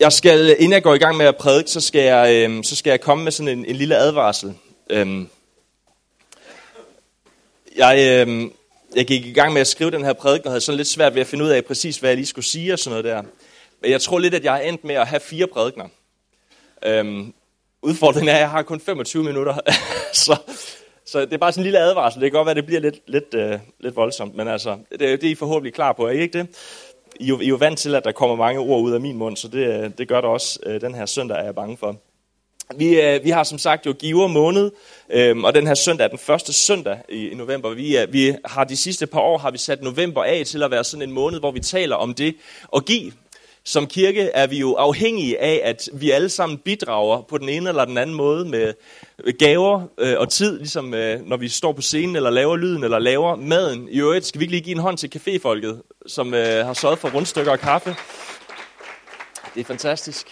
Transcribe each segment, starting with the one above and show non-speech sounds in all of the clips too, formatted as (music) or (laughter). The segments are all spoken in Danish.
Jeg skal, inden jeg går i gang med at prædike, så skal jeg, øh, så skal jeg komme med sådan en, en lille advarsel. Øh, jeg, øh, jeg gik i gang med at skrive den her prædiken, og havde sådan lidt svært ved at finde ud af præcis, hvad jeg lige skulle sige og sådan noget der. Men jeg tror lidt, at jeg har endt med at have fire prædikner. Øh, udfordringen er, at jeg har kun 25 minutter, (laughs) så, så det er bare sådan en lille advarsel. Det kan godt være, at det bliver lidt, lidt, øh, lidt voldsomt, men altså, det, det er I forhåbentlig klar på, er I ikke det? I, er jo vant til, at der kommer mange ord ud af min mund, så det, det gør der også øh, den her søndag, er jeg bange for. Vi, øh, vi har som sagt jo giver måned, øh, og den her søndag er den første søndag i, i november. Vi, er, vi har de sidste par år har vi sat november af til at være sådan en måned, hvor vi taler om det at give. Som kirke er vi jo afhængige af, at vi alle sammen bidrager på den ene eller den anden måde med øh, gaver øh, og tid, ligesom øh, når vi står på scenen eller laver lyden eller laver maden. I øvrigt skal vi ikke lige give en hånd til caféfolket, som øh, har sørget for rundstykker og kaffe. Det er fantastisk.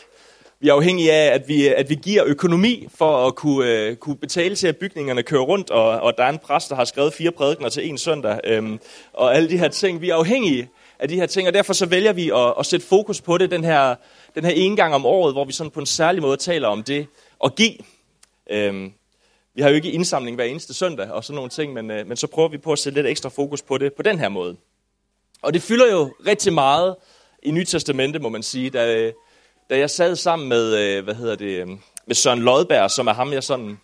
Vi er afhængige af, at vi, at vi giver økonomi for at kunne, øh, kunne betale til, at bygningerne kører rundt, og, og der er en præst, der har skrevet fire prædikener til en søndag, øh, og alle de her ting. Vi er afhængige af de her ting, og derfor så vælger vi at, at sætte fokus på det den her, den her ene gang om året, hvor vi sådan på en særlig måde taler om det at give. Øhm, vi har jo ikke indsamling hver eneste søndag og sådan nogle ting, men, øh, men så prøver vi på at sætte lidt ekstra fokus på det på den her måde. Og det fylder jo rigtig meget i Nyt Testamente, må man sige. Da, øh, da jeg sad sammen med, øh, hvad hedder det, øh, med Søren Lodberg, som er ham, jeg sådan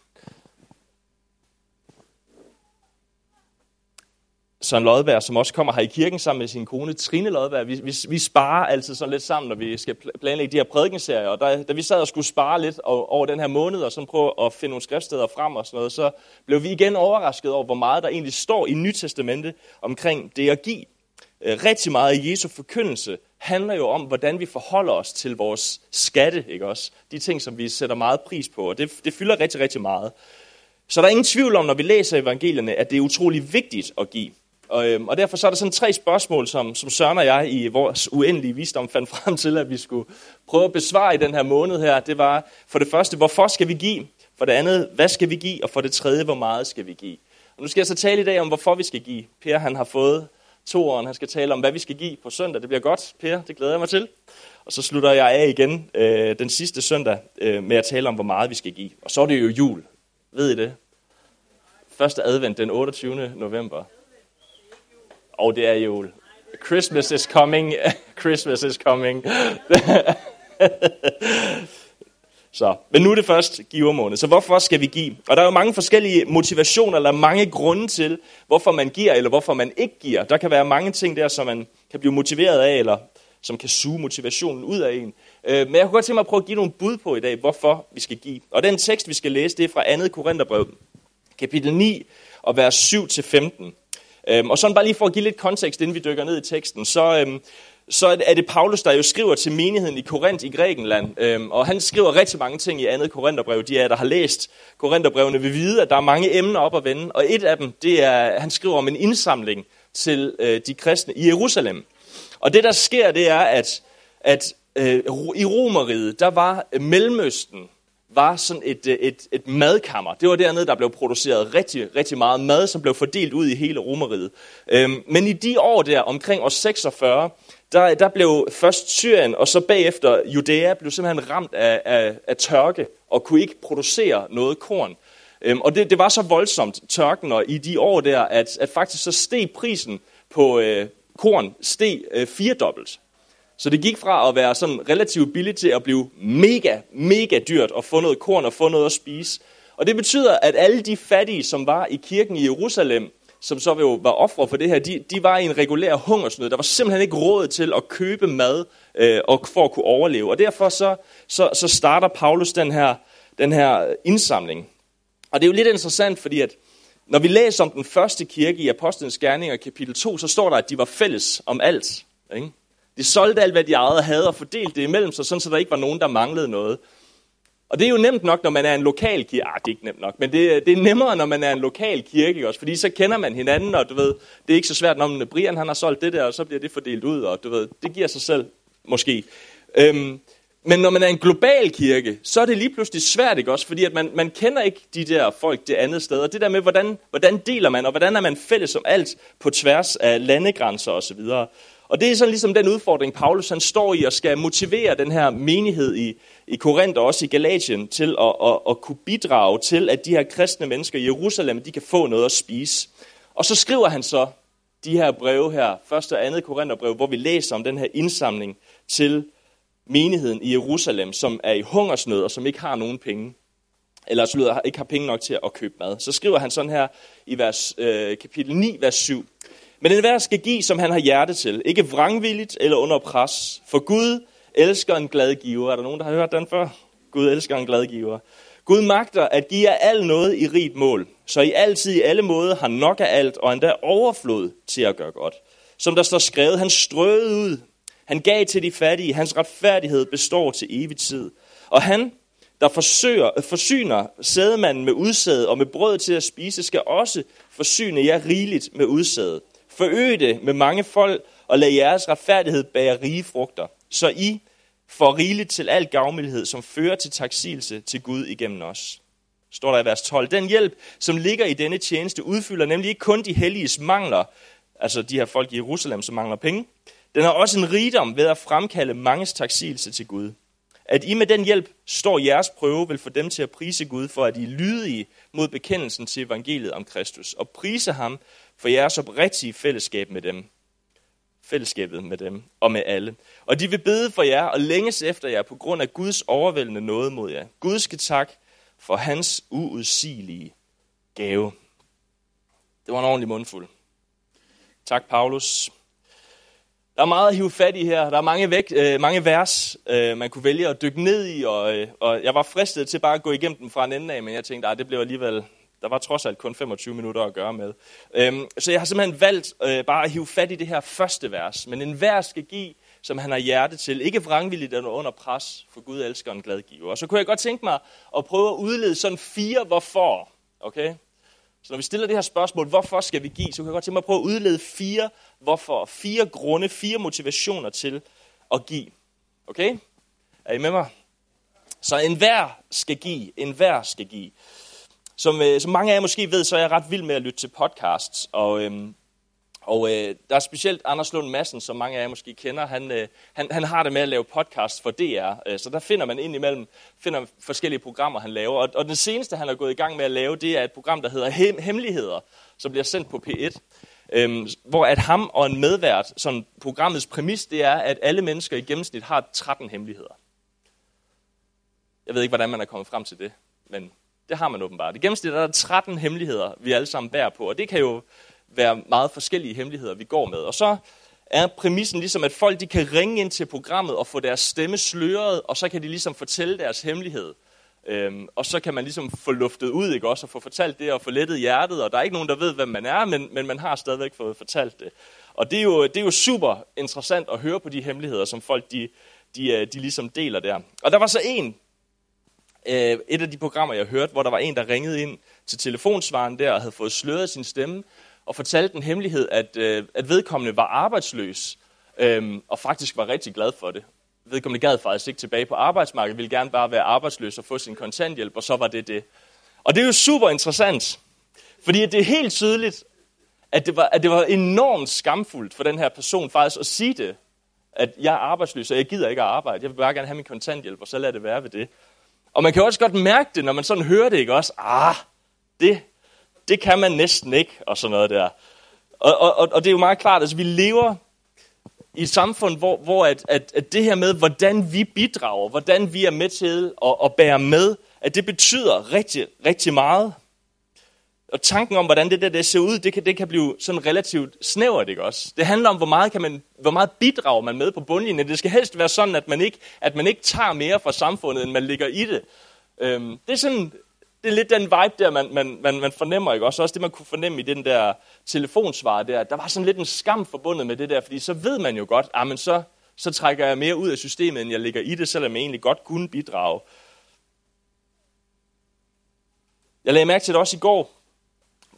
Søren Lodberg, som også kommer her i kirken sammen med sin kone Trine Lodberg. Vi, vi, vi sparer altid sådan lidt sammen, når vi skal planlægge de her prædikenserier. Og da, da vi sad og skulle spare lidt over den her måned, og sådan prøve at finde nogle skriftsteder frem og sådan noget, så blev vi igen overrasket over, hvor meget der egentlig står i Nyt Testamente omkring det at give. Øh, rigtig meget af Jesu forkyndelse handler jo om, hvordan vi forholder os til vores skatte, ikke også? De ting, som vi sætter meget pris på, og det, det fylder rigtig, rigtig meget. Så der er ingen tvivl om, når vi læser evangelierne, at det er utrolig vigtigt at give. Og, øhm, og derfor så er der sådan tre spørgsmål, som, som Søren og jeg i vores uendelige visdom fandt (laughs) frem til, at vi skulle prøve at besvare i den her måned her. Det var for det første, hvorfor skal vi give? For det andet, hvad skal vi give? Og for det tredje, hvor meget skal vi give? Og nu skal jeg så tale i dag om, hvorfor vi skal give. Per han har fået to år, han skal tale om, hvad vi skal give på søndag. Det bliver godt, Per, det glæder jeg mig til. Og så slutter jeg af igen øh, den sidste søndag øh, med at tale om, hvor meget vi skal give. Og så er det jo jul. Ved I det? Første advent den 28. november. Og det er jul. Christmas is coming. (laughs) Christmas is coming. (laughs) Så, men nu er det først givermåned. Så hvorfor skal vi give? Og der er jo mange forskellige motivationer, eller mange grunde til, hvorfor man giver, eller hvorfor man ikke giver. Der kan være mange ting der, som man kan blive motiveret af, eller som kan suge motivationen ud af en. Øh, men jeg kunne godt tænke mig at prøve at give nogle bud på i dag, hvorfor vi skal give. Og den tekst, vi skal læse, det er fra 2. Korintherbrev, kapitel 9, og vers 7-15. Øhm, og sådan bare lige for at give lidt kontekst, inden vi dykker ned i teksten, så, øhm, så er det Paulus, der jo skriver til menigheden i Korinth i Grækenland. Øhm, og han skriver rigtig mange ting i andet Korintherbrev. De er, der har læst Korintherbrevene, vil vide, at der er mange emner op at vende. Og et af dem, det er, han skriver om en indsamling til øh, de kristne i Jerusalem. Og det, der sker, det er, at, at øh, i Romeriet, der var Mellemøsten, var sådan et, øh, et, et madkammer. Det var dernede, der blev produceret rigtig, rigtig meget mad, som blev fordelt ud i hele Romeriet. Øhm, men i de år der, omkring år 46, der, der blev først Syrien, og så bagefter Judæa, blev simpelthen ramt af, af, af tørke, og kunne ikke producere noget korn. Øhm, og det, det var så voldsomt, tørken, og i de år der, at, at faktisk så steg prisen på øh, korn steg øh, firedobbelt. Så det gik fra at være sådan relativt billigt til at blive mega, mega dyrt at få noget korn og få noget at spise. Og det betyder, at alle de fattige, som var i kirken i Jerusalem, som så jo var ofre for det her, de, de var i en regulær hungersnød. Der var simpelthen ikke råd til at købe mad øh, og for at kunne overleve. Og derfor så, så, så starter Paulus den her, den her indsamling. Og det er jo lidt interessant, fordi at når vi læser om den første kirke i Apostlenes Gerninger kapitel 2, så står der, at de var fælles om alt. Ikke? De solgte alt, hvad de ejede havde, og fordelte det imellem sig, sådan så der ikke var nogen, der manglede noget. Og det er jo nemt nok, når man er en lokal kirke. Ah, det er ikke nemt nok, men det, det er nemmere, når man er en lokal kirke også, fordi så kender man hinanden, og du ved, det er ikke så svært, når Brian han har solgt det der, og så bliver det fordelt ud, og du ved, det giver sig selv, måske. Øhm, men når man er en global kirke, så er det lige pludselig svært, ikke også? Fordi at man, man kender ikke de der folk det andet sted. Og det der med, hvordan, hvordan deler man, og hvordan er man fælles om alt på tværs af landegrænser osv. Og og det er sådan ligesom den udfordring, Paulus han står i og skal motivere den her menighed i, i Korinth og også i Galatien til at, at, at kunne bidrage til, at de her kristne mennesker i Jerusalem, de kan få noget at spise. Og så skriver han så de her breve her, første og andet Korintherbrev, hvor vi læser om den her indsamling til menigheden i Jerusalem, som er i hungersnød og som ikke har nogen penge, eller slutter, ikke har penge nok til at købe mad. Så skriver han sådan her i vers, øh, kapitel 9, vers 7. Men enhver skal give, som han har hjerte til, ikke vrangvilligt eller under pres. For Gud elsker en glad giver. Er der nogen, der har hørt den før? Gud elsker en glad giver. Gud magter at give jer alt noget i rigt mål, så I altid i alle måder har nok af alt, og endda overflod til at gøre godt. Som der står skrevet, han strøede ud, han gav til de fattige, hans retfærdighed består til evig tid. Og han, der forsøger, øh, forsyner sædemanden med udsæde og med brød til at spise, skal også forsyne jer rigeligt med udsæde. Forøg det med mange folk, og lad jeres retfærdighed bære rige frugter, så I får rigeligt til al gavmildhed, som fører til taksigelse til Gud igennem os. Står der i vers 12. Den hjælp, som ligger i denne tjeneste, udfylder nemlig ikke kun de helliges mangler, altså de her folk i Jerusalem, som mangler penge. Den har også en rigdom ved at fremkalde manges taksigelse til Gud. At I med den hjælp står jeres prøve, vil få dem til at prise Gud for, at I er lydige mod bekendelsen til evangeliet om Kristus, og prise ham for jeres oprigtige fællesskab med dem. Fællesskabet med dem og med alle. Og de vil bede for jer og længes efter jer på grund af Guds overvældende nåde mod jer. Gud skal tak for hans uudsigelige gave. Det var en ordentlig mundfuld. Tak, Paulus. Der er meget at hive fat i her. Der er mange, væk, øh, mange vers, øh, man kunne vælge at dykke ned i, og, øh, og jeg var fristet til bare at gå igennem dem fra en ende af, men jeg tænkte, at det blev alligevel, der var trods alt kun 25 minutter at gøre med. Øhm, så jeg har simpelthen valgt øh, bare at hive fat i det her første vers. Men en vers skal give, som han har hjerte til. Ikke vrangvilligt eller under pres, for Gud elsker en glad giver. Og så kunne jeg godt tænke mig at prøve at udlede sådan fire hvorfor. Okay? Så når vi stiller det her spørgsmål, hvorfor skal vi give, så kan jeg godt tænke mig at prøve at udlede fire hvorfor, fire grunde, fire motivationer til at give. Okay? Er I med mig? Så enhver skal give, enhver skal give. Som, øh, som mange af jer måske ved, så er jeg ret vild med at lytte til podcasts, og øh, og øh, der er specielt Anders Lund Madsen, som mange af jer måske kender. Han, øh, han, han har det med at lave podcasts for DR. Øh, så der finder man ind imellem finder forskellige programmer, han laver. Og, og den seneste, han er gået i gang med at lave, det er et program, der hedder Hem- Hemmeligheder, som bliver sendt på P1. Øh, hvor at ham og en medvært, sådan programmets præmis, det er, at alle mennesker i gennemsnit har 13 hemmeligheder. Jeg ved ikke, hvordan man er kommet frem til det, men det har man åbenbart. I gennemsnit er der 13 hemmeligheder, vi alle sammen bærer på, og det kan jo være meget forskellige hemmeligheder, vi går med. Og så er præmissen ligesom, at folk de kan ringe ind til programmet og få deres stemme sløret, og så kan de ligesom fortælle deres hemmelighed. Øhm, og så kan man ligesom få luftet ud, ikke også, og få fortalt det og få lettet hjertet, og der er ikke nogen, der ved, hvem man er, men, men man har stadigvæk fået fortalt det. Og det er, jo, det er jo super interessant at høre på de hemmeligheder, som folk de, de, øh, de ligesom deler der. Og der var så en, øh, et af de programmer, jeg hørte, hvor der var en, der ringede ind til telefonsvaren der og havde fået sløret sin stemme, og fortalte en hemmelighed, at, øh, at vedkommende var arbejdsløs, øh, og faktisk var rigtig glad for det. Vedkommende gad faktisk ikke tilbage på arbejdsmarkedet, ville gerne bare være arbejdsløs og få sin kontanthjælp, og så var det det. Og det er jo super interessant, fordi det er helt tydeligt, at det, var, at det var enormt skamfuldt for den her person faktisk at sige det, at jeg er arbejdsløs, og jeg gider ikke at arbejde. Jeg vil bare gerne have min kontanthjælp, og så lad det være ved det. Og man kan også godt mærke det, når man sådan hører det, ikke også? Ah, det, det kan man næsten ikke, og sådan noget der. Og, og, og det er jo meget klart, at altså, vi lever i et samfund, hvor, hvor at, at, at det her med, hvordan vi bidrager, hvordan vi er med til at, at bære med, at det betyder rigtig, rigtig meget. Og tanken om, hvordan det der det ser ud, det kan, det kan blive sådan relativt snævert, ikke også? Det handler om, hvor meget, kan man, hvor meget bidrager man med på bundlinjen. Det skal helst være sådan, at man ikke, at man ikke tager mere fra samfundet, end man ligger i det. Øhm, det er sådan det er lidt den vibe der, man, man, man, man fornemmer, ikke? Også, også det, man kunne fornemme i den der telefonsvar der. Der var sådan lidt en skam forbundet med det der, fordi så ved man jo godt, at men så, så trækker jeg mere ud af systemet, end jeg ligger i det, selvom jeg egentlig godt kunne bidrage. Jeg lagde mærke til det også i går,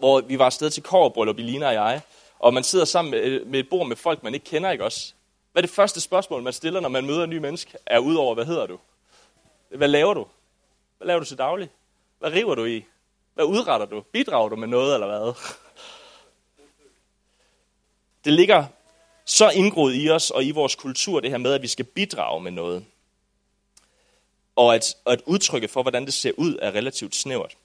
hvor vi var afsted til Kårebryllup, Lina og jeg, og man sidder sammen med, øh, med et bord med folk, man ikke kender, ikke også? Hvad er det første spørgsmål, man stiller, når man møder en ny menneske, er udover, hvad hedder du? Hvad laver du? Hvad laver du til daglig? Hvad river du i? Hvad udretter du? Bidrager du med noget, eller hvad? (laughs) Det ligger så indgroet i os og i vores kultur, det her med, at vi skal bidrage med noget. Og at, og at udtrykke for, hvordan det ser ud, er relativt snævert.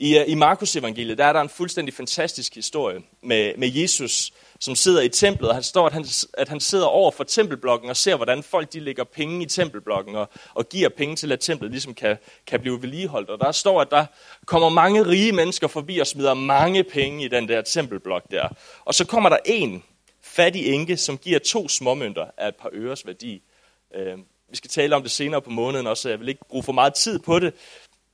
I, øh, i Markus evangeliet, der er der en fuldstændig fantastisk historie med, med Jesus, som sidder i templet, og han står, at han, at han sidder over for tempelblokken og ser, hvordan folk de lægger penge i tempelblokken og, og giver penge til, at templet ligesom kan, kan blive vedligeholdt. Og der står, at der kommer mange rige mennesker forbi og smider mange penge i den der tempelblok der. Og så kommer der en fattig enke, som giver to småmønter af et par øres værdi. Øh, vi skal tale om det senere på måneden også, så jeg vil ikke bruge for meget tid på det.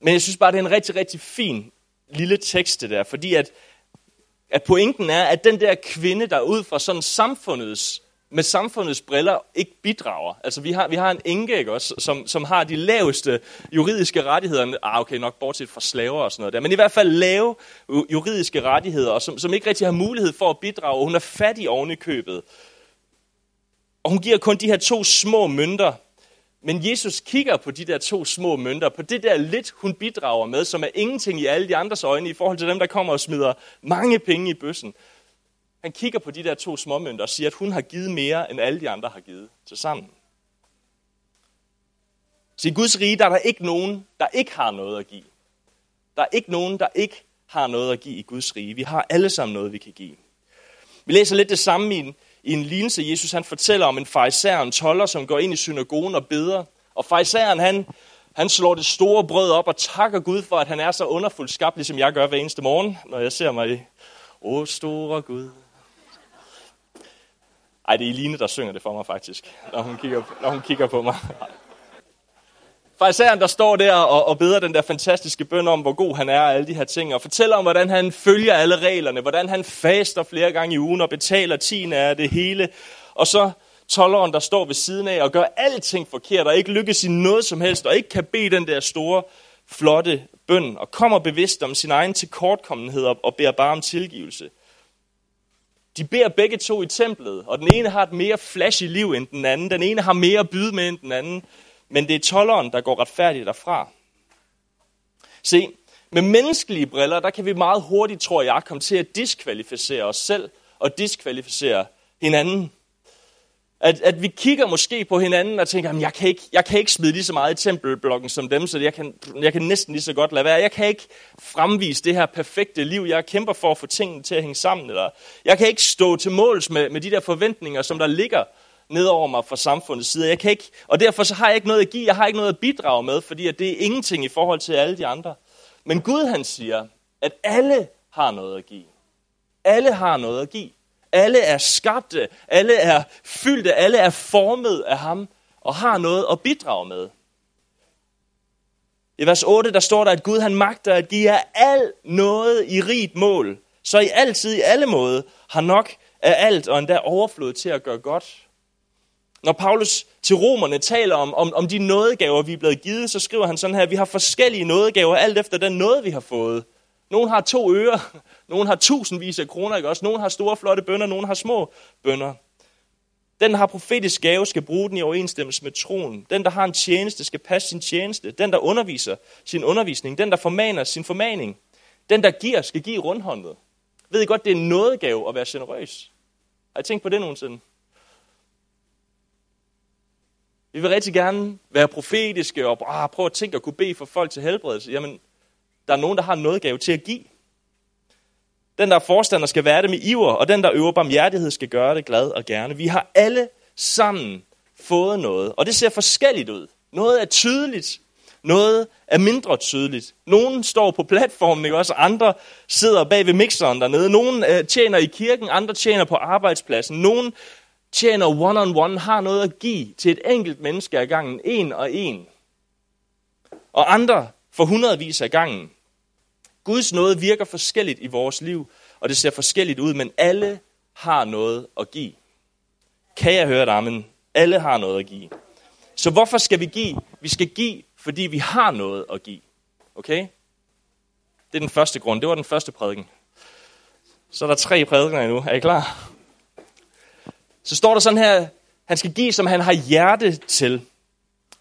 Men jeg synes bare, det er en rigtig, rigtig fin lille tekst det der, fordi at, at pointen er, at den der kvinde, der ud fra sådan samfundets, med samfundets briller ikke bidrager. Altså vi har, vi har en enke, ikke også, som, som har de laveste juridiske rettigheder. Ah, okay, nok bortset fra slaver og sådan noget der. Men i hvert fald lave juridiske rettigheder, og som, som ikke rigtig har mulighed for at bidrage. Hun er fattig oven i købet. Og hun giver kun de her to små mønter men Jesus kigger på de der to små mønter, på det der lidt, hun bidrager med, som er ingenting i alle de andres øjne, i forhold til dem, der kommer og smider mange penge i bøssen. Han kigger på de der to små mønter og siger, at hun har givet mere, end alle de andre har givet til sammen. Så i Guds rige, der er der ikke nogen, der ikke har noget at give. Der er ikke nogen, der ikke har noget at give i Guds rige. Vi har alle sammen noget, vi kan give. Vi læser lidt det samme i i en lignelse, Jesus han fortæller om en farisæer, en toller, som går ind i synagogen og beder. Og farisæeren, han, han slår det store brød op og takker Gud for, at han er så underfuldt skabt, ligesom jeg gør hver eneste morgen, når jeg ser mig i, Åh, store Gud. Ej, det er Eline, der synger det for mig faktisk, når hun kigger, når hun kigger på mig. Farisæeren, der står der og, og beder den der fantastiske bøn om, hvor god han er og alle de her ting, og fortæller om, hvordan han følger alle reglerne, hvordan han faster flere gange i ugen og betaler tiende af det hele. Og så tolleren, der står ved siden af og gør alting forkert og ikke lykkes i noget som helst, og ikke kan bede den der store, flotte bøn, og kommer bevidst om sin egen tilkortkommenhed og beder bare om tilgivelse. De beder begge to i templet, og den ene har et mere flashy liv end den anden. Den ene har mere at byde med end den anden. Men det er tolleren, der går retfærdigt derfra. Se, med menneskelige briller, der kan vi meget hurtigt, tror jeg, komme til at diskvalificere os selv og diskvalificere hinanden. At, at vi kigger måske på hinanden og tænker, at jeg kan, ikke, jeg kan ikke smide lige så meget i tempelblokken som dem, så jeg kan, jeg kan næsten lige så godt lade være. Jeg kan ikke fremvise det her perfekte liv. Jeg kæmper for at få tingene til at hænge sammen. Eller jeg kan ikke stå til måls med, med de der forventninger, som der ligger ned over mig fra samfundets side. Jeg kan ikke, og derfor så har jeg ikke noget at give, jeg har ikke noget at bidrage med, fordi at det er ingenting i forhold til alle de andre. Men Gud han siger, at alle har noget at give. Alle har noget at give. Alle er skabte, alle er fyldte, alle er formet af ham og har noget at bidrage med. I vers 8, der står der, at Gud han magter at give jer al noget i rigt mål, så I altid i alle måde har nok af alt og endda overflod til at gøre godt. Når Paulus til romerne taler om, om, om de nådegaver, vi er blevet givet, så skriver han sådan her, vi har forskellige nådegaver, alt efter den nåde, vi har fået. Nogen har to øre, (laughs) nogen har tusindvis af kroner, ikke også? Nogen har store, flotte bønder, nogen har små bønder. Den, der har profetisk gave, skal bruge den i overensstemmelse med troen. Den, der har en tjeneste, skal passe sin tjeneste. Den, der underviser sin undervisning. Den, der formaner sin formaning. Den, der giver, skal give rundhåndet. Ved I godt, det er en nådegave at være generøs? Har I tænkt på det nogensinde? Vi vil rigtig gerne være profetiske og ah, prøve at tænke og kunne bede for folk til helbredelse. Jamen, der er nogen, der har noget gave til at give. Den, der er forstander, skal være det med iver, og den, der øver barmhjertighed, skal gøre det glad og gerne. Vi har alle sammen fået noget, og det ser forskelligt ud. Noget er tydeligt, noget er mindre tydeligt. Nogen står på platformen, ikke også? Andre sidder bag ved mixeren dernede. Nogen øh, tjener i kirken, andre tjener på arbejdspladsen. Nogen tjener one-on-one, har noget at give til et enkelt menneske ad gangen, en og en. Og andre for hundredvis af gangen. Guds nåde virker forskelligt i vores liv, og det ser forskelligt ud, men alle har noget at give. Kan jeg høre dig, men alle har noget at give. Så hvorfor skal vi give? Vi skal give, fordi vi har noget at give. Okay? Det er den første grund. Det var den første prædiken. Så er der tre prædikener endnu. Er I klar? Så står der sådan her, han skal give, som han har hjerte til.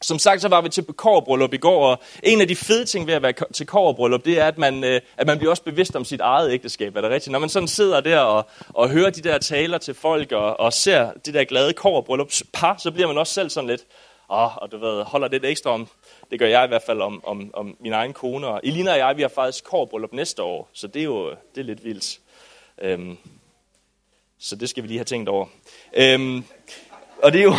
som sagt, så var vi til kårbryllup i går, og en af de fede ting ved at være til kårbryllup, det er, at man, øh, at man bliver også bevidst om sit eget ægteskab. Er det rigtigt? Når man sådan sidder der og, og hører de der taler til folk, og, og ser det der glade kårbryllup par, så bliver man også selv sådan lidt, oh, og du ved, holder lidt ekstra om, det gør jeg i hvert fald om, om, om min egen kone. Og Elina og jeg, vi har faktisk kårbryllup næste år, så det er jo det er lidt vildt. Øhm, så det skal vi lige have tænkt over. Øhm, og det er jo...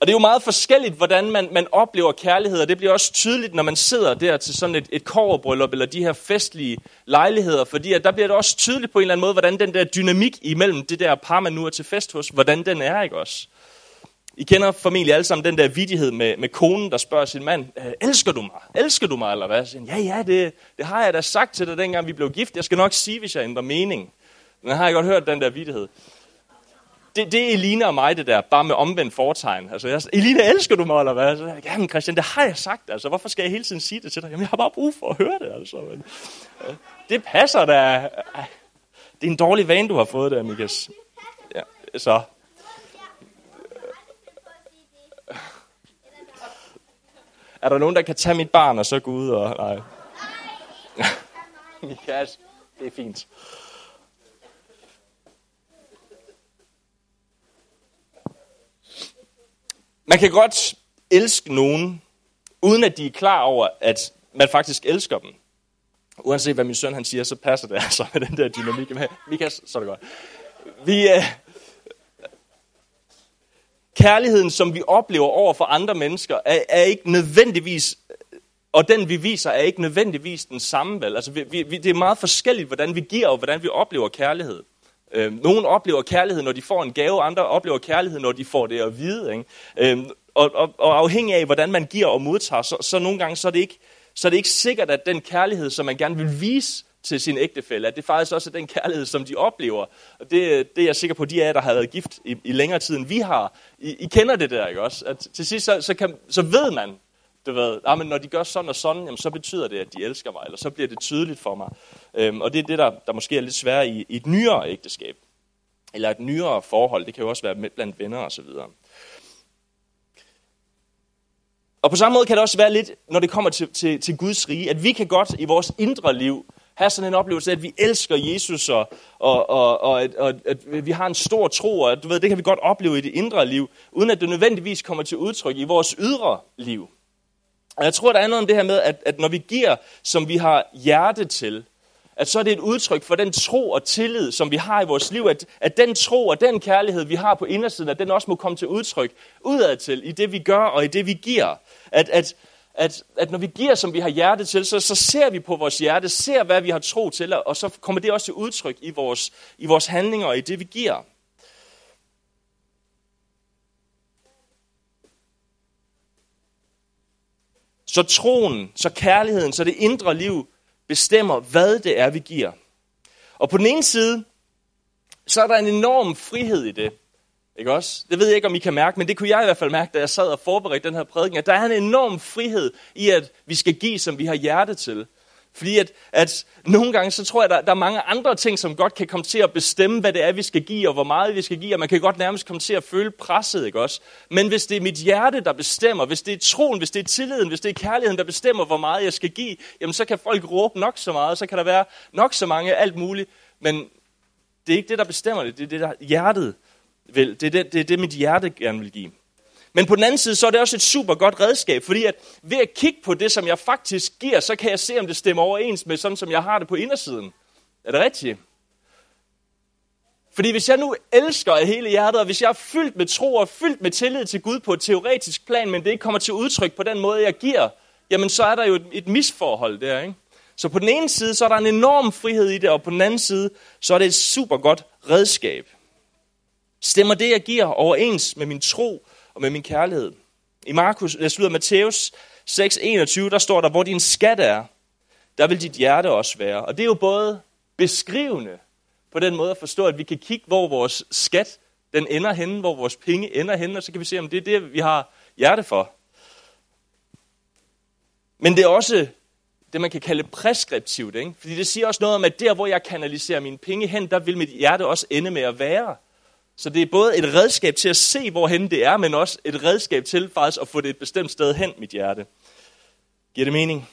Og det er jo meget forskelligt, hvordan man, man oplever kærlighed, og det bliver også tydeligt, når man sidder der til sådan et, et korbryllup eller de her festlige lejligheder, fordi at der bliver det også tydeligt på en eller anden måde, hvordan den der dynamik imellem det der par, man nu er til fest hos, hvordan den er, ikke også? I kender formentlig alle sammen den der vidighed med, med konen, der spørger sin mand, øh, elsker du mig? Elsker du mig, eller hvad? Så siger, ja, ja, det, det har jeg da sagt til dig, dengang vi blev gift. Jeg skal nok sige, hvis jeg ændrer mening. Den har jeg godt hørt den der vidighed. Det, det er Elina og mig, det der, bare med omvendt fortegn. Altså, jeg, Elina, elsker du mig, eller hvad? Så, Jamen, Christian, det har jeg sagt, altså. Hvorfor skal jeg hele tiden sige det til dig? Jamen, jeg har bare brug for at høre det, altså. Men, øh, det passer da. Det er en dårlig vane, du har fået der, Mikas. Ja, så, Er der nogen, der kan tage mit barn og så gå ud og... Nej. (laughs) Mikas, det er fint. Man kan godt elske nogen, uden at de er klar over, at man faktisk elsker dem. Uanset hvad min søn han siger, så passer det (laughs) altså med den der dynamik. Mikas, så er det godt. Vi, øh, kærligheden, som vi oplever over for andre mennesker, er, er ikke nødvendigvis, og den vi viser, er ikke nødvendigvis den samme. Vel? Altså, vi, vi, det er meget forskelligt, hvordan vi giver og hvordan vi oplever kærlighed. Øhm, nogle oplever kærlighed, når de får en gave, andre oplever kærlighed, når de får det at vide. Ikke? Øhm, og, og, og afhængig af, hvordan man giver og modtager, så, så nogle gange så er, det ikke, så er det ikke sikkert, at den kærlighed, som man gerne vil vise, til sin ægtefælle, at det faktisk også er den kærlighed, som de oplever. Og det, det er jeg sikker på, de af jer, der har været gift i, i længere tid, end vi har. I, I kender det der, ikke også? At til sidst, så, så, kan, så ved man, du ved, ah, men når de gør sådan og sådan, jamen, så betyder det, at de elsker mig, eller så bliver det tydeligt for mig. Øhm, og det er det, der, der måske er lidt sværere i, i et nyere ægteskab, eller et nyere forhold. Det kan jo også være med, blandt venner og så videre. Og på samme måde kan det også være lidt, når det kommer til, til, til Guds rige, at vi kan godt i vores indre liv have sådan en oplevelse af, at vi elsker Jesus, og, og, og, og, at, og at vi har en stor tro, og du ved, det kan vi godt opleve i det indre liv, uden at det nødvendigvis kommer til udtryk i vores ydre liv. Og jeg tror, der er noget om det her med, at, at når vi giver, som vi har hjerte til, at så er det et udtryk for den tro og tillid, som vi har i vores liv, at, at den tro og den kærlighed, vi har på indersiden, at den også må komme til udtryk udad til, i det vi gør og i det vi giver. At, at, at, at når vi giver, som vi har hjerte til, så, så ser vi på vores hjerte, ser hvad vi har tro til, og så kommer det også til udtryk i vores, i vores handlinger og i det, vi giver. Så troen, så kærligheden, så det indre liv bestemmer, hvad det er, vi giver. Og på den ene side, så er der en enorm frihed i det. Ikke også? Det ved jeg ikke, om I kan mærke, men det kunne jeg i hvert fald mærke, da jeg sad og forberedte den her prædiken, at der er en enorm frihed i, at vi skal give, som vi har hjerte til. Fordi at, at nogle gange, så tror jeg, der, der er mange andre ting, som godt kan komme til at bestemme, hvad det er, vi skal give, og hvor meget vi skal give, og man kan godt nærmest komme til at føle presset, ikke også? Men hvis det er mit hjerte, der bestemmer, hvis det er troen, hvis det er tilliden, hvis det er kærligheden, der bestemmer, hvor meget jeg skal give, jamen så kan folk råbe nok så meget, så kan der være nok så mange, alt muligt, men det er ikke det, der bestemmer det, det er det, der hjertet vil. Det er det, det er det, mit hjerte gerne vil give. Men på den anden side, så er det også et super godt redskab, fordi at ved at kigge på det, som jeg faktisk giver, så kan jeg se, om det stemmer overens med sådan, som jeg har det på indersiden. Er det rigtigt? Fordi hvis jeg nu elsker af hele hjertet, og hvis jeg er fyldt med tro og fyldt med tillid til Gud på et teoretisk plan, men det ikke kommer til udtryk på den måde, jeg giver, jamen så er der jo et, et misforhold der, ikke? Så på den ene side, så er der en enorm frihed i det, og på den anden side, så er det et super godt redskab. Stemmer det, jeg giver, overens med min tro og med min kærlighed? I Markus, jeg slutter Matthæus 6:21, der står der, hvor din skat er, der vil dit hjerte også være. Og det er jo både beskrivende på den måde at forstå, at vi kan kigge, hvor vores skat den ender henne, hvor vores penge ender henne, og så kan vi se, om det er det, vi har hjerte for. Men det er også det, man kan kalde preskriptivt. Ikke? Fordi det siger også noget om, at der, hvor jeg kanaliserer mine penge hen, der vil mit hjerte også ende med at være. Så det er både et redskab til at se, hvorhen det er, men også et redskab til faktisk at få det et bestemt sted hen, mit hjerte. Giver det mening?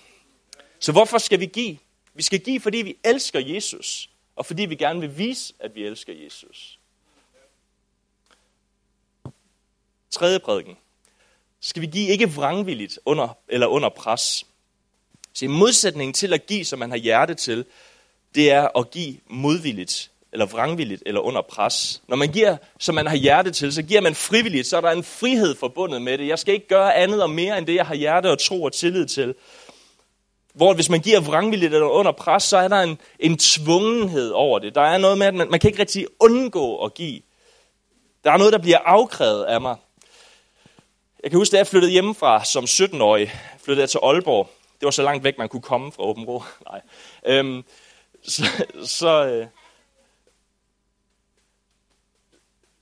Så hvorfor skal vi give? Vi skal give, fordi vi elsker Jesus, og fordi vi gerne vil vise, at vi elsker Jesus. Tredje prædiken. Skal vi give ikke vrangvilligt under, eller under pres. Så i modsætning til at give, som man har hjerte til, det er at give modvilligt, eller vrangvilligt, eller under pres. Når man giver, som man har hjerte til, så giver man frivilligt, så er der en frihed forbundet med det. Jeg skal ikke gøre andet og mere, end det jeg har hjerte og tro og tillid til. Hvor hvis man giver vrangvilligt eller under pres, så er der en, en tvungenhed over det. Der er noget med, at man, man kan ikke rigtig undgå at give. Der er noget, der bliver afkrævet af mig. Jeg kan huske, da jeg flyttede hjemmefra som 17-årig, flyttede jeg til Aalborg. Det var så langt væk, man kunne komme fra Åben Rå. (laughs) Nej. Øhm, så, så, øh,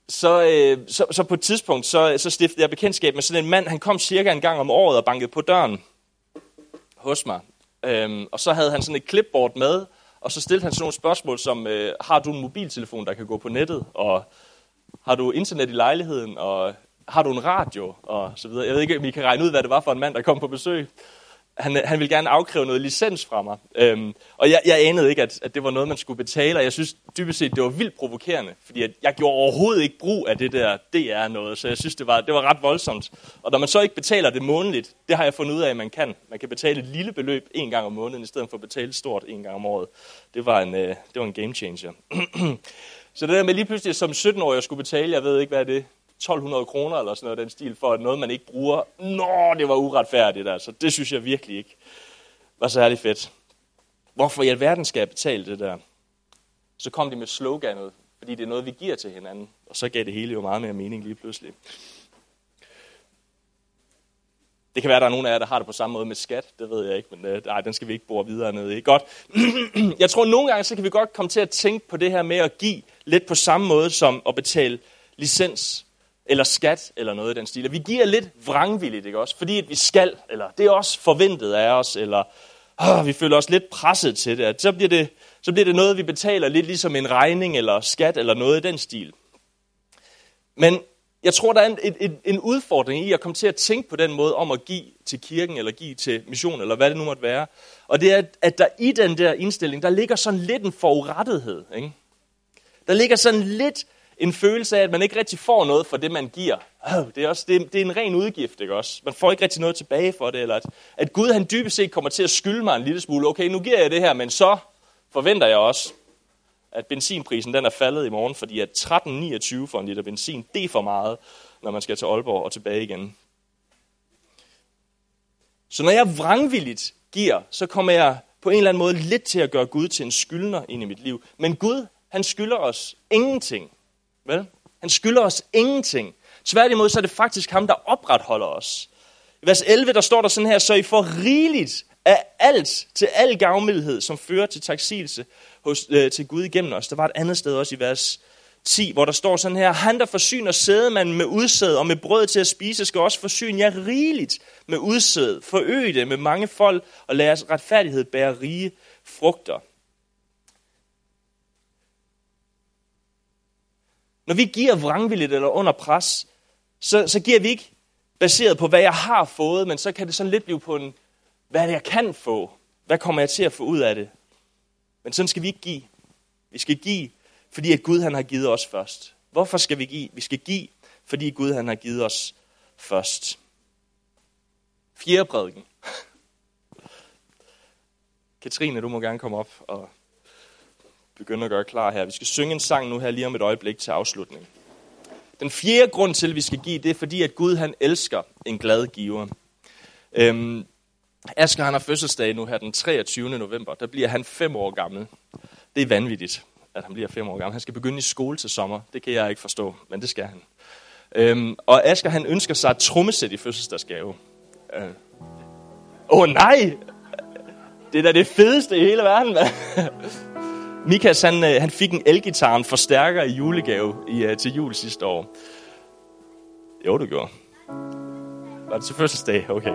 så, øh, så, så på et tidspunkt, så, så stiftede jeg bekendtskab med sådan en mand. Han kom cirka en gang om året og bankede på døren hos mig. Øhm, og så havde han sådan et clipboard med, og så stillede han sådan nogle spørgsmål som, øh, har du en mobiltelefon, der kan gå på nettet? Og har du internet i lejligheden? Og har du en radio? Og så videre. Jeg ved ikke, om I kan regne ud, hvad det var for en mand, der kom på besøg han, han ville gerne afkræve noget licens fra mig. Øhm, og jeg, jeg anede ikke, at, at det var noget, man skulle betale, og jeg synes dybest set, det var vildt provokerende, fordi at jeg gjorde overhovedet ikke brug af det der DR-noget, så jeg synes, det var, det var ret voldsomt. Og når man så ikke betaler det månedligt, det har jeg fundet ud af, at man kan. Man kan betale et lille beløb en gang om måneden, i stedet for at betale stort en gang om året. Det var en, øh, det var en game changer. (clears throat) så det der med lige pludselig som 17-årig at skulle betale, jeg ved ikke, hvad det 1200 kroner eller sådan noget den stil, for noget, man ikke bruger. Nå, det var uretfærdigt, altså. Det synes jeg virkelig ikke var særlig fedt. Hvorfor i alverden skal jeg betale det der? Så kom de med sloganet, fordi det er noget, vi giver til hinanden. Og så gav det hele jo meget mere mening lige pludselig. Det kan være, at der er nogen af jer, der har det på samme måde med skat. Det ved jeg ikke, men øh, nej, den skal vi ikke bore videre ned i. Godt. (clears throat) jeg tror, at nogle gange så kan vi godt komme til at tænke på det her med at give lidt på samme måde som at betale licens eller skat, eller noget i den stil. vi giver lidt vrangvilligt, ikke også? Fordi at vi skal, eller det er også forventet af os, eller øh, vi føler os lidt presset til det. Så bliver det, så bliver det noget, vi betaler lidt ligesom en regning, eller skat, eller noget i den stil. Men jeg tror, der er en, en, en udfordring i at komme til at tænke på den måde om at give til kirken, eller give til mission, eller hvad det nu måtte være. Og det er, at der i den der indstilling, der ligger sådan lidt en forurettethed. Ikke? Der ligger sådan lidt en følelse af, at man ikke rigtig får noget for det, man giver. Det er, også, det, er, det er en ren udgift, ikke også? Man får ikke rigtig noget tilbage for det, eller at, at Gud han dybest set kommer til at skylde mig en lille smule. Okay, nu giver jeg det her, men så forventer jeg også, at benzinprisen den er faldet i morgen, fordi at 13,29 for en liter benzin, det er for meget, når man skal til Aalborg og tilbage igen. Så når jeg vrangvilligt giver, så kommer jeg på en eller anden måde lidt til at gøre Gud til en skyldner ind i mit liv. Men Gud, han skylder os ingenting. Vel? Han skylder os ingenting. Tværtimod så er det faktisk ham, der opretholder os. I vers 11, der står der sådan her, så I får rigeligt af alt til al gavmildhed, som fører til taksigelse hos, øh, til Gud igennem os. Der var et andet sted også i vers 10, hvor der står sådan her, han der forsyner sædemanden med udsæd og med brød til at spise, skal også forsyne jer rigeligt med udsæd, forøge det med mange folk og lade jeres retfærdighed bære rige frugter. Når vi giver vrangvilligt eller under pres, så, så giver vi ikke baseret på, hvad jeg har fået, men så kan det sådan lidt blive på en, hvad det jeg kan få. Hvad kommer jeg til at få ud af det? Men sådan skal vi ikke give. Vi skal give, fordi at Gud han har givet os først. Hvorfor skal vi give? Vi skal give, fordi Gud han har givet os først. Fjerde prædiken. (laughs) Katrine, du må gerne komme op og begynde at gøre klar her. Vi skal synge en sang nu her lige om et øjeblik til afslutning. Den fjerde grund til, at vi skal give, det er fordi, at Gud han elsker en glad giver. Øhm, Asger han har fødselsdag nu her den 23. november. Der bliver han fem år gammel. Det er vanvittigt, at han bliver fem år gammel. Han skal begynde i skole til sommer. Det kan jeg ikke forstå, men det skal han. Øhm, og Asger han ønsker sig et trommesæt i fødselsdagsgave. Øh. Åh øh. oh, nej! Det er da det fedeste i hele verden, mand. Mikas, han, øh, han fik en elgitar, en forstærker i julegave i, uh, til jul sidste år. Jo, du gjorde. Var det til fødselsdag? Okay.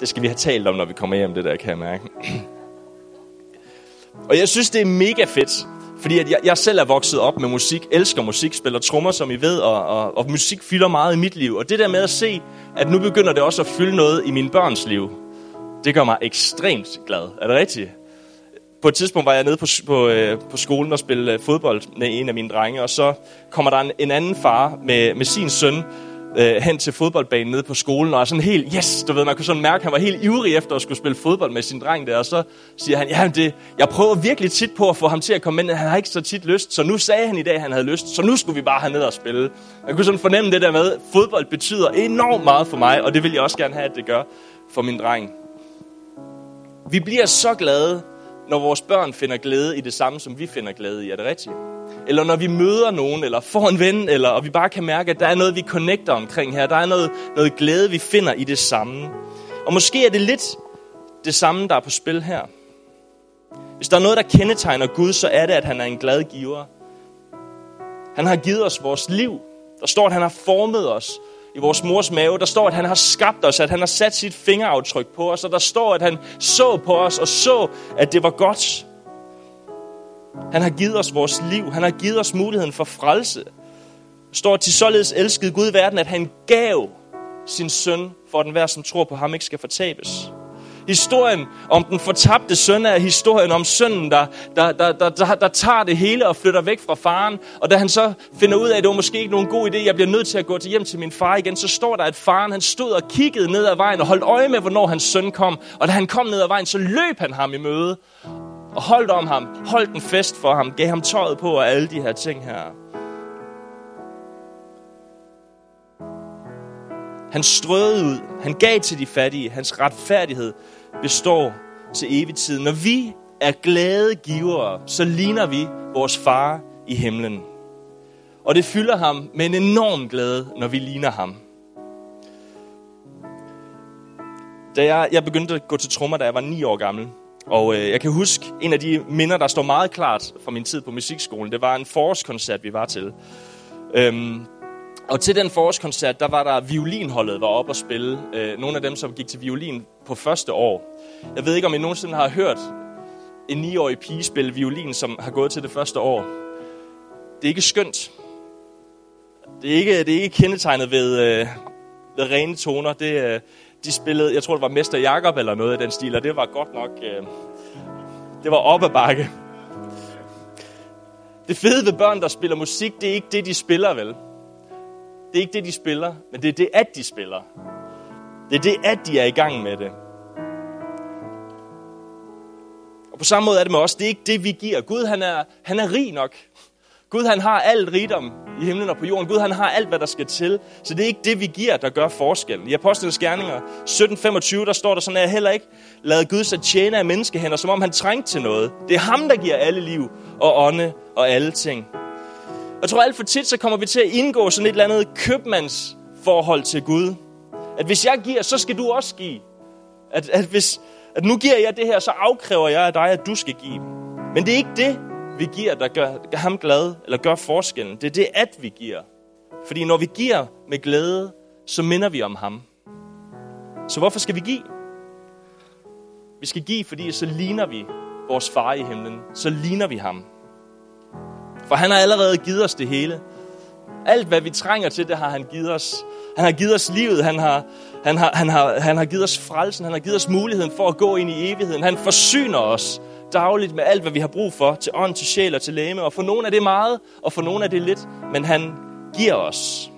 Det skal vi have talt om, når vi kommer hjem, det der, kan jeg mærke. (clears throat) Og jeg synes, det er mega fedt, Fordi at jeg, jeg selv er vokset op med musik, elsker musik, spiller trommer, som I ved, og, og, og musik fylder meget i mit liv. Og det der med at se, at nu begynder det også at fylde noget i mine børns liv, det gør mig ekstremt glad. Er det rigtigt? På et tidspunkt var jeg nede på, på, øh, på skolen og spille øh, fodbold med en af mine drenge, og så kommer der en, en anden far med, med sin søn, øh, hen til fodboldbanen nede på skolen, og er sådan helt, yes, du ved, man kunne sådan mærke, at han var helt ivrig efter at skulle spille fodbold med sin dreng der, og så siger han, ja, det, jeg prøver virkelig tit på at få ham til at komme ind, han har ikke så tit lyst, så nu sagde han i dag, at han havde lyst, så nu skulle vi bare have ned og spille. Man kunne sådan fornemme det der med, at fodbold betyder enormt meget for mig, og det vil jeg også gerne have, at det gør for min dreng. Vi bliver så glade, når vores børn finder glæde i det samme, som vi finder glæde i. Er det rigtigt? eller når vi møder nogen, eller får en ven, eller, og vi bare kan mærke, at der er noget, vi connecter omkring her. Der er noget, noget glæde, vi finder i det samme. Og måske er det lidt det samme, der er på spil her. Hvis der er noget, der kendetegner Gud, så er det, at han er en glad giver. Han har givet os vores liv. Der står, at han har formet os i vores mors mave. Der står, at han har skabt os, at han har sat sit fingeraftryk på os. Og der står, at han så på os og så, at det var godt. Han har givet os vores liv. Han har givet os muligheden for frelse. Står til således elskede Gud i verden, at han gav sin søn, for at den hver, som tror på ham, ikke skal fortabes. Historien om den fortabte søn er historien om sønnen, der, der, der, der, der, der tager det hele og flytter væk fra faren. Og da han så finder ud af, at det var måske ikke nogen god idé, jeg bliver nødt til at gå til hjem til min far igen, så står der, at faren han stod og kiggede ned ad vejen og holdt øje med, hvornår hans søn kom. Og da han kom ned ad vejen, så løb han ham i møde og holdt om ham, holdt en fest for ham, gav ham tøjet på og alle de her ting her. Han strøede ud, han gav til de fattige, hans retfærdighed består til evig tid. Når vi er glade givere, så ligner vi vores far i himlen. Og det fylder ham med en enorm glæde, når vi ligner ham. Da jeg, jeg begyndte at gå til trommer, da jeg var 9 år gammel, og øh, jeg kan huske, en af de minder, der står meget klart fra min tid på musikskolen, det var en forårskoncert, vi var til. Øhm, og til den forårskoncert, der var der violinholdet var op og spille. Øh, nogle af dem, som gik til violin på første år. Jeg ved ikke, om I nogensinde har hørt en 9-årig pige spille violin, som har gået til det første år. Det er ikke skønt. Det er ikke, det er ikke kendetegnet ved, øh, ved rene toner. Det, øh, de spillede, jeg tror det var Mester Jakob eller noget af den stil, og det var godt nok, øh, det var op ad bakke. Det fede ved børn, der spiller musik, det er ikke det, de spiller, vel? Det er ikke det, de spiller, men det er det, at de spiller. Det er det, at de er i gang med det. Og på samme måde er det med os. Det er ikke det, vi giver. Gud, han er, han er rig nok. Gud han har alt rigdom i himlen og på jorden. Gud han har alt, hvad der skal til. Så det er ikke det, vi giver, der gør forskellen. I Apostlenes Gerninger 17.25, der står der sådan, at jeg heller ikke lader Gud sig tjene af menneskehænder, som om han trængte til noget. Det er ham, der giver alle liv og ånde og alle ting. Jeg tror alt for tit, så kommer vi til at indgå sådan et eller andet købmandsforhold til Gud. At hvis jeg giver, så skal du også give. At, at hvis at nu giver jeg det her, så afkræver jeg af dig, at du skal give. Men det er ikke det, vi giver, der gør, gør ham glad, eller gør forskellen. Det er det, at vi giver. Fordi når vi giver med glæde, så minder vi om ham. Så hvorfor skal vi give? Vi skal give, fordi så ligner vi vores far i himlen. Så ligner vi ham. For han har allerede givet os det hele. Alt, hvad vi trænger til, det har han givet os. Han har givet os livet, han har, han, har, han, har, han har givet os frelsen, han har givet os muligheden for at gå ind i evigheden. Han forsyner os dagligt med alt, hvad vi har brug for, til ånd, til sjæl og til læme. Og for nogle er det meget, og for nogle er det lidt, men han giver os.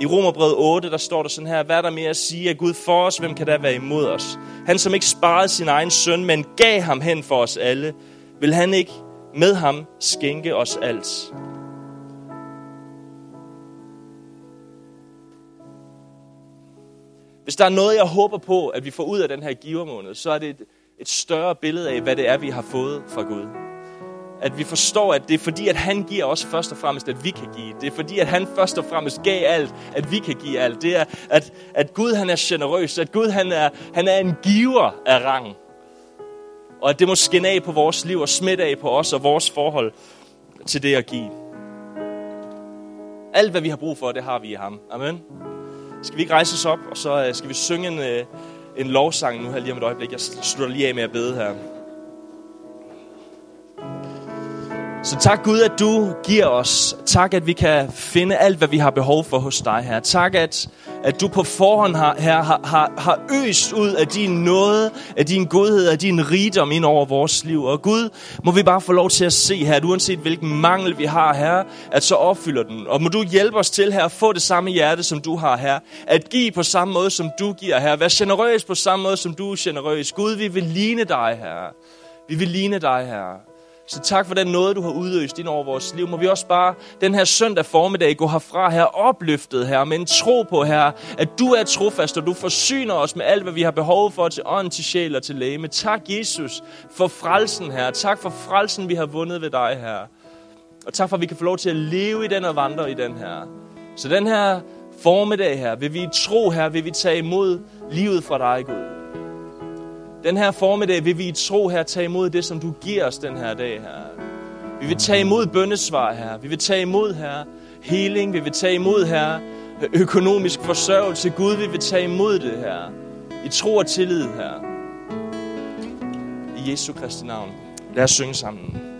I Romerbrevet 8, der står der sådan her, hvad er der mere at sige, at Gud for os, hvem kan der være imod os? Han, som ikke sparede sin egen søn, men gav ham hen for os alle, vil han ikke med ham skænke os alt? Hvis der er noget, jeg håber på, at vi får ud af den her givermåned, så er det et, et større billede af, hvad det er, vi har fået fra Gud. At vi forstår, at det er fordi, at han giver os først og fremmest, at vi kan give. Det er fordi, at han først og fremmest gav alt, at vi kan give alt. Det er, at, at Gud han er generøs, at Gud han er, han er en giver af rang. Og at det må skinne af på vores liv og smitte af på os og vores forhold til det at give. Alt, hvad vi har brug for, det har vi i ham. Amen. Skal vi ikke rejse os op, og så øh, skal vi synge en, øh, en lovsang nu her lige om et øjeblik. Jeg slutter lige af med at bede her. Så tak Gud, at du giver os. Tak, at vi kan finde alt, hvad vi har behov for hos dig, her. Tak, at, at du på forhånd har, her, har, har, har øst ud af din nåde, af din godhed, af din rigdom ind over vores liv. Og Gud, må vi bare få lov til at se her, at uanset hvilken mangel vi har her, at så opfylder den. Og må du hjælpe os til her at få det samme hjerte, som du har her. At give på samme måde, som du giver her. Vær generøs på samme måde, som du er generøs. Gud, vi vil ligne dig her. Vi vil ligne dig her. Så tak for den noget, du har udøst ind over vores liv. Må vi også bare den her søndag formiddag gå herfra her opløftet her med en tro på her, at du er trofast, og du forsyner os med alt, hvad vi har behov for til ånd, til sjæl og til læge. Men tak, Jesus, for frelsen her. Tak for frelsen, vi har vundet ved dig her. Og tak for, at vi kan få lov til at leve i den og vandre i den her. Så den her formiddag her, vil vi tro her, vil vi tage imod livet fra dig, Gud. Den her formiddag vil vi i tro her tage imod det, som du giver os den her dag her. Vi vil tage imod bøndesvar her. Vi vil tage imod her healing. Vi vil tage imod her økonomisk forsørgelse. Gud, vi vil tage imod det her. I tro og tillid her. I Jesu Kristi navn. Lad os synge sammen.